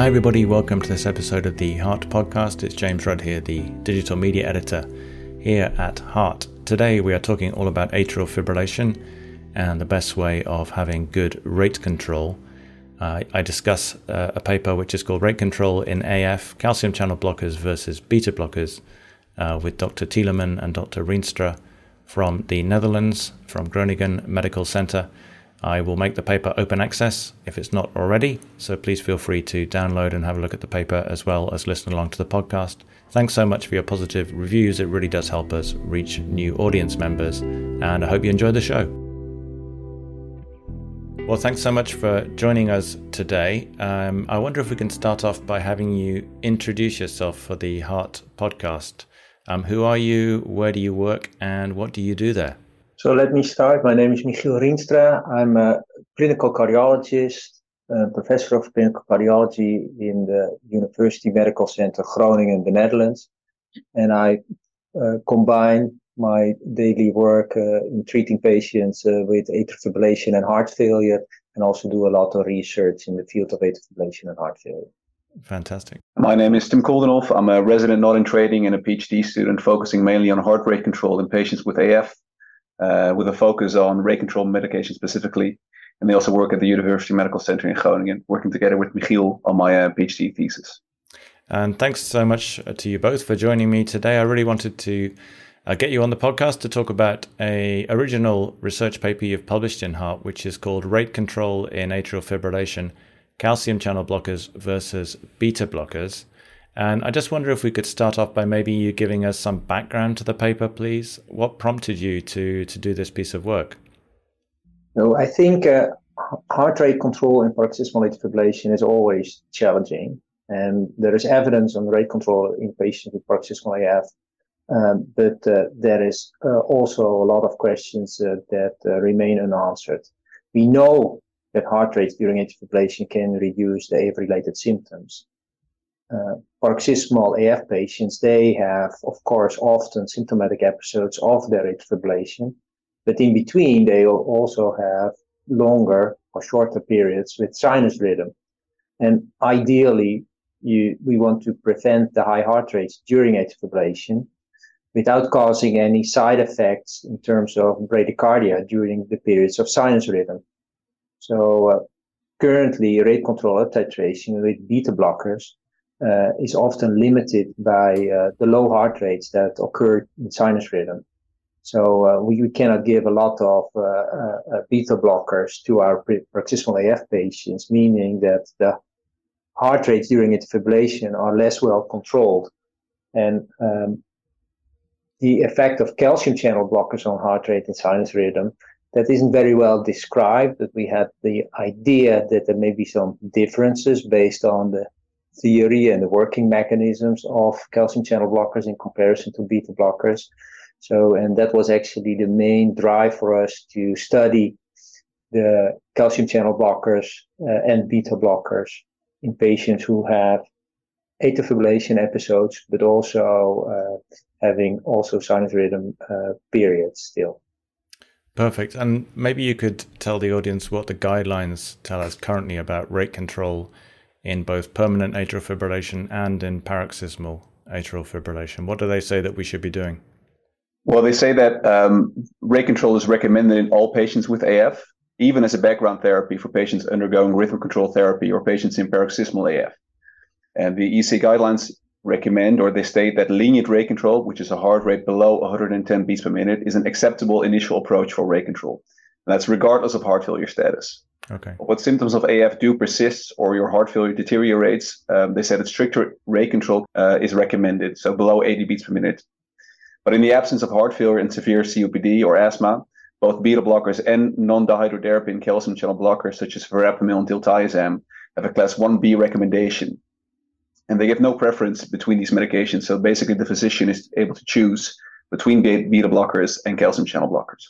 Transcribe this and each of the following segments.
Hi, everybody. Welcome to this episode of the Heart Podcast. It's James Rudd here, the digital media editor here at Heart. Today, we are talking all about atrial fibrillation and the best way of having good rate control. Uh, I discuss uh, a paper which is called Rate Control in AF Calcium Channel Blockers versus Beta Blockers uh, with Dr. Tieleman and Dr. Rienstra from the Netherlands, from Groningen Medical Center. I will make the paper open access if it's not already, so please feel free to download and have a look at the paper as well as listen along to the podcast. Thanks so much for your positive reviews. It really does help us reach new audience members, and I hope you enjoy the show. Well, thanks so much for joining us today. Um, I wonder if we can start off by having you introduce yourself for the Heart podcast. Um, who are you? Where do you work? And what do you do there? So let me start. My name is Michiel Rienstra. I'm a clinical cardiologist, a professor of clinical cardiology in the University Medical Center Groningen, the Netherlands. And I uh, combine my daily work uh, in treating patients uh, with atrial fibrillation and heart failure, and also do a lot of research in the field of atrial fibrillation and heart failure. Fantastic. My name is Tim Koldenhof. I'm a resident not in training and a PhD student focusing mainly on heart rate control in patients with AF uh, with a focus on rate control medication specifically. And they also work at the University Medical Center in Groningen, working together with Michiel on my uh, PhD thesis. And thanks so much uh, to you both for joining me today. I really wanted to uh, get you on the podcast to talk about a original research paper you've published in Heart, which is called Rate Control in Atrial Fibrillation: Calcium Channel Blockers versus Beta Blockers. And I just wonder if we could start off by maybe you giving us some background to the paper, please. What prompted you to to do this piece of work? No, I think uh, heart rate control in paroxysmal atrial fibrillation is always challenging, and there is evidence on rate control in patients with paroxysmal AF. Um, but uh, there is uh, also a lot of questions uh, that uh, remain unanswered. We know that heart rates during atrial fibrillation can reduce the AF-related symptoms uh, paroxysmal AF patients, they have, of course, often symptomatic episodes of their atrial fibrillation, but in between, they also have longer or shorter periods with sinus rhythm. And ideally, you, we want to prevent the high heart rates during atrial fibrillation without causing any side effects in terms of bradycardia during the periods of sinus rhythm. So uh, currently, rate control titration with beta blockers uh, is often limited by uh, the low heart rates that occur in sinus rhythm. So uh, we, we, cannot give a lot of uh, uh, uh, beta blockers to our paroxysmal AF patients, meaning that the heart rates during fibrillation are less well controlled. And um, the effect of calcium channel blockers on heart rate and sinus rhythm that isn't very well described, but we had the idea that there may be some differences based on the theory and the working mechanisms of calcium channel blockers in comparison to beta blockers. So, and that was actually the main drive for us to study the calcium channel blockers uh, and beta blockers in patients who have atrial fibrillation episodes, but also uh, having also sinus rhythm uh, periods still. Perfect. And maybe you could tell the audience what the guidelines tell us currently about rate control in both permanent atrial fibrillation and in paroxysmal atrial fibrillation? What do they say that we should be doing? Well, they say that um, rate control is recommended in all patients with AF, even as a background therapy for patients undergoing rhythm control therapy or patients in paroxysmal AF. And the EC guidelines recommend or they state that lenient rate control, which is a heart rate below 110 beats per minute, is an acceptable initial approach for rate control. And that's regardless of heart failure status. Okay. What symptoms of AF do persist or your heart failure deteriorates, um, they said that stricter rate control uh, is recommended, so below 80 beats per minute. But in the absence of heart failure and severe COPD or asthma, both beta blockers and non-dihydropyridine calcium channel blockers, such as verapamil and diltiazem, have a class 1B recommendation. And they give no preference between these medications. So basically, the physician is able to choose between beta blockers and calcium channel blockers.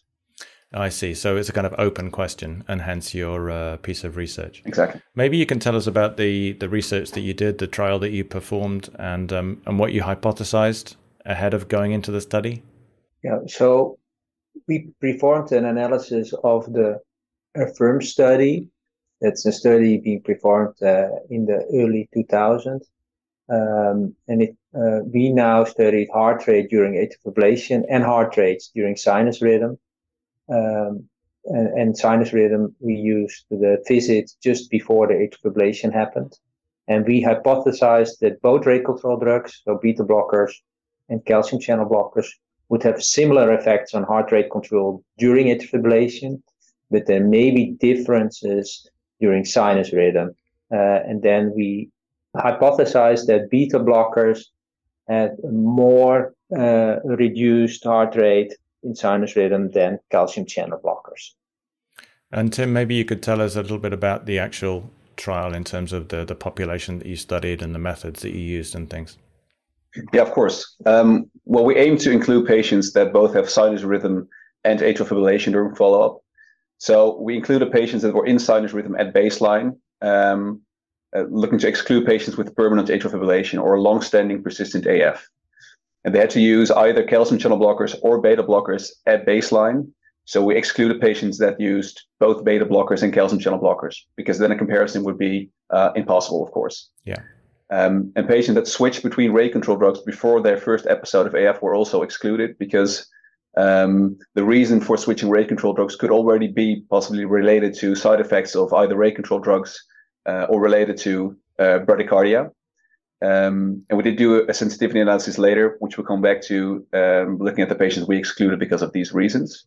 I see. So it's a kind of open question, and hence your uh, piece of research. Exactly. Maybe you can tell us about the the research that you did, the trial that you performed, and um, and what you hypothesized ahead of going into the study. Yeah. So we performed an analysis of the AFFIRM study That's a study being performed uh, in the early 2000s. Um, and it, uh, we now studied heart rate during atrial fibrillation and heart rates during sinus rhythm. Um, and, and, sinus rhythm, we used the visit just before the atrial fibrillation happened. And we hypothesized that both rate control drugs, so beta blockers and calcium channel blockers, would have similar effects on heart rate control during atrial fibrillation, but there may be differences during sinus rhythm. Uh, and then we hypothesized that beta blockers had more uh, reduced heart rate in sinus rhythm than calcium channel blockers. And Tim, maybe you could tell us a little bit about the actual trial in terms of the, the population that you studied and the methods that you used and things. Yeah, of course. Um, well, we aim to include patients that both have sinus rhythm and atrial fibrillation during follow up. So we included patients that were in sinus rhythm at baseline, um, uh, looking to exclude patients with permanent atrial fibrillation or long-standing persistent AF. And they had to use either calcium channel blockers or beta blockers at baseline. So we excluded patients that used both beta blockers and calcium channel blockers because then a comparison would be uh, impossible, of course. Yeah. Um, and patients that switched between rate control drugs before their first episode of AF were also excluded because um, the reason for switching rate control drugs could already be possibly related to side effects of either rate control drugs uh, or related to uh, bradycardia. Um, and we did do a sensitivity analysis later, which we'll come back to, um, looking at the patients we excluded because of these reasons.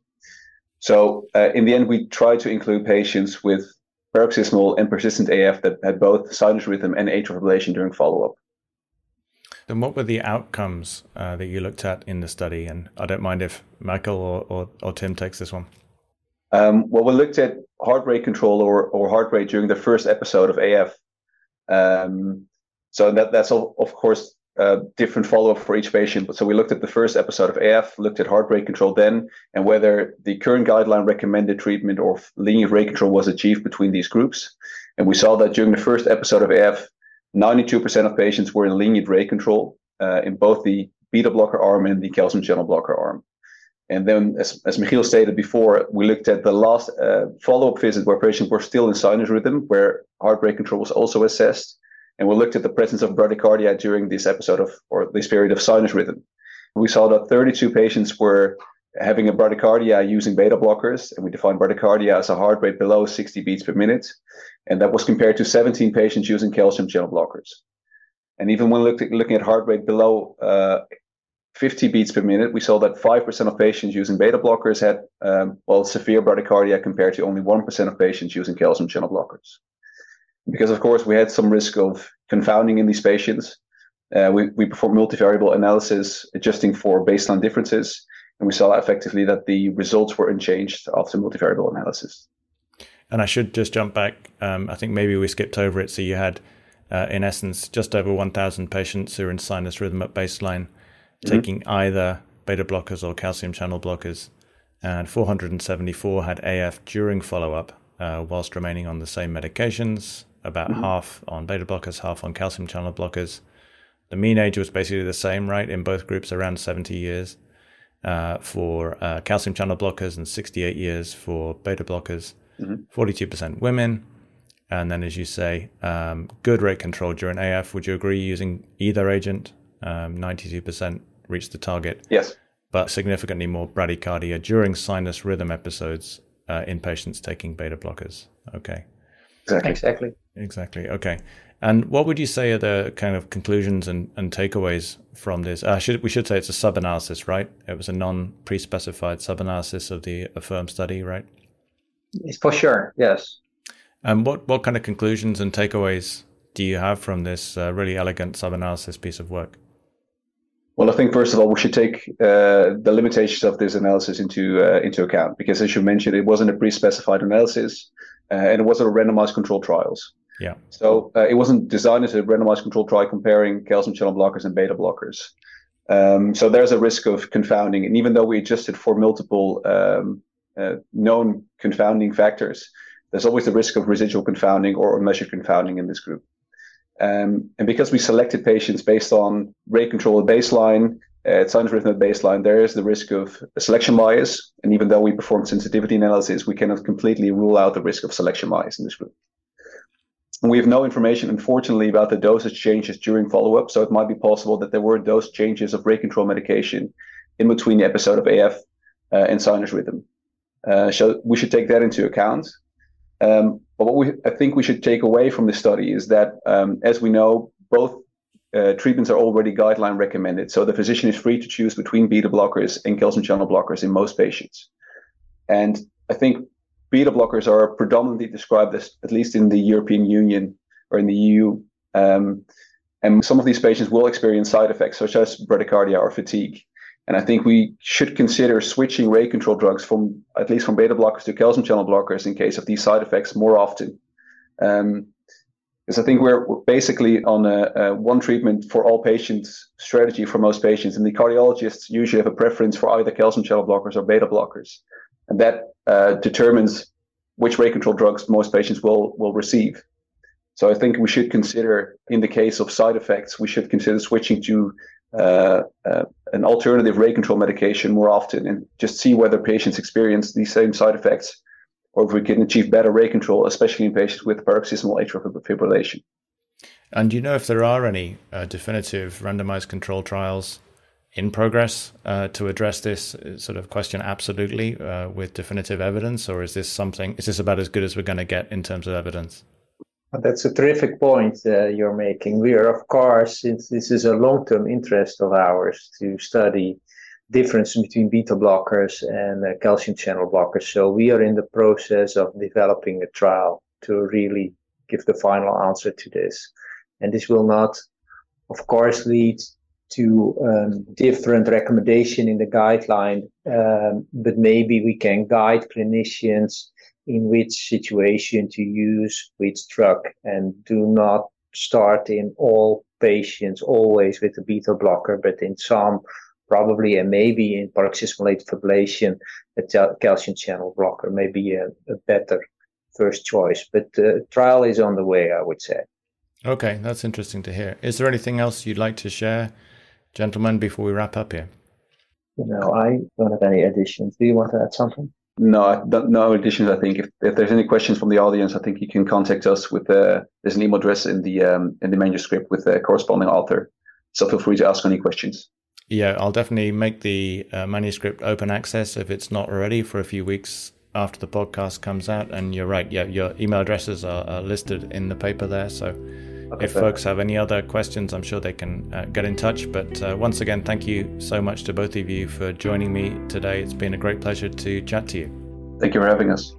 So uh, in the end, we tried to include patients with paroxysmal and persistent AF that had both sinus rhythm and atrial fibrillation during follow-up. And what were the outcomes uh, that you looked at in the study? And I don't mind if Michael or, or, or Tim takes this one. Um, well, we looked at heart rate control or, or heart rate during the first episode of AF. Um, so that that's of, of course uh, different follow-up for each patient. So we looked at the first episode of AF, looked at heart rate control then, and whether the current guideline recommended treatment or lenient rate control was achieved between these groups. And we saw that during the first episode of AF, 92% of patients were in lenient rate control uh, in both the beta blocker arm and the calcium channel blocker arm. And then, as, as Michiel stated before, we looked at the last uh, follow-up visit where patients were still in sinus rhythm, where heart rate control was also assessed. And we looked at the presence of bradycardia during this episode of, or this period of sinus rhythm. We saw that 32 patients were having a bradycardia using beta blockers, and we defined bradycardia as a heart rate below 60 beats per minute. And that was compared to 17 patients using calcium channel blockers. And even when look, looking at heart rate below uh, 50 beats per minute, we saw that 5% of patients using beta blockers had, um, well, severe bradycardia compared to only 1% of patients using calcium channel blockers. Because, of course, we had some risk of confounding in these patients. Uh, we, we performed multivariable analysis adjusting for baseline differences, and we saw effectively that the results were unchanged after multivariable analysis. And I should just jump back. Um, I think maybe we skipped over it. So you had, uh, in essence, just over 1,000 patients who are in sinus rhythm at baseline, mm-hmm. taking either beta blockers or calcium channel blockers, and 474 had AF during follow up, uh, whilst remaining on the same medications. About mm-hmm. half on beta blockers, half on calcium channel blockers. The mean age was basically the same, right, in both groups, around 70 years uh, for uh, calcium channel blockers and 68 years for beta blockers mm-hmm. 42% women. And then, as you say, um, good rate control during AF. Would you agree using either agent? Um, 92% reached the target. Yes. But significantly more bradycardia during sinus rhythm episodes uh, in patients taking beta blockers. Okay. Exactly. Exactly. Exactly. Okay. And what would you say are the kind of conclusions and, and takeaways from this? Uh, should, we should say it's a sub analysis, right? It was a non pre specified sub analysis of the AFFIRM study, right? It's For sure, yes. And what, what kind of conclusions and takeaways do you have from this uh, really elegant sub analysis piece of work? Well, I think first of all we should take uh, the limitations of this analysis into uh, into account because, as you mentioned, it wasn't a pre-specified analysis and it wasn't a randomized controlled trials. Yeah. So uh, it wasn't designed as a randomized controlled trial comparing calcium channel blockers and beta blockers. Um, so there's a risk of confounding, and even though we adjusted for multiple um, uh, known confounding factors, there's always the risk of residual confounding or unmeasured confounding in this group. Um, and because we selected patients based on rate control at baseline, uh, sinus rhythm at baseline, there is the risk of selection bias. And even though we performed sensitivity analysis, we cannot completely rule out the risk of selection bias in this group. we have no information, unfortunately, about the dosage changes during follow up. So it might be possible that there were dose changes of rate control medication in between the episode of AF uh, and sinus rhythm. Uh, so we should take that into account. Um, but what we, I think we should take away from this study is that, um, as we know, both uh, treatments are already guideline recommended. So the physician is free to choose between beta blockers and calcium channel blockers in most patients. And I think beta blockers are predominantly described as, at least in the European Union or in the EU. Um, and some of these patients will experience side effects such as bradycardia or fatigue. And I think we should consider switching rate control drugs from at least from beta blockers to calcium channel blockers in case of these side effects more often. Um, because I think we're, basically on a, a, one treatment for all patients strategy for most patients, and the cardiologists usually have a preference for either calcium channel blockers or beta blockers and that uh, determines which rate control drugs most patients will will receive. So I think we should consider, in the case of side effects, we should consider switching to uh, uh, an alternative rate control medication more often, and just see whether patients experience these same side effects, or if we can achieve better rate control, especially in patients with paroxysmal atrial fibrillation. And do you know if there are any uh, definitive randomized control trials in progress uh, to address this uh, sort of question absolutely uh, with definitive evidence, or is this something? Is this about as good as we're going to get in terms of evidence? That's a terrific point uh, you're making. We are, of course, since this is a long-term interest of ours to study difference between beta blockers and uh, calcium channel blockers. So we are in the process of developing a trial to really give the final answer to this. And this will not, of course, lead to um, different recommendation in the guideline, um, but maybe we can guide clinicians in which situation to use which drug and do not start in all patients always with a beta blocker, but in some probably and maybe in paroxysmal atrial fibrillation, a calcium channel blocker may be a, a better first choice. But uh, trial is on the way, I would say. Okay, that's interesting to hear. Is there anything else you'd like to share Gentlemen, before we wrap up here. No, I don't have any additions. Do you want to add something? No, no additions. I think if, if there's any questions from the audience, I think you can contact us with uh, there's an email address in the um, in the manuscript with the corresponding author. So feel free to ask any questions. Yeah, I'll definitely make the uh, manuscript open access if it's not already for a few weeks after the podcast comes out. And you're right. Yeah, your email addresses are, are listed in the paper there. So if folks have any other questions, I'm sure they can uh, get in touch. But uh, once again, thank you so much to both of you for joining me today. It's been a great pleasure to chat to you. Thank you for having us.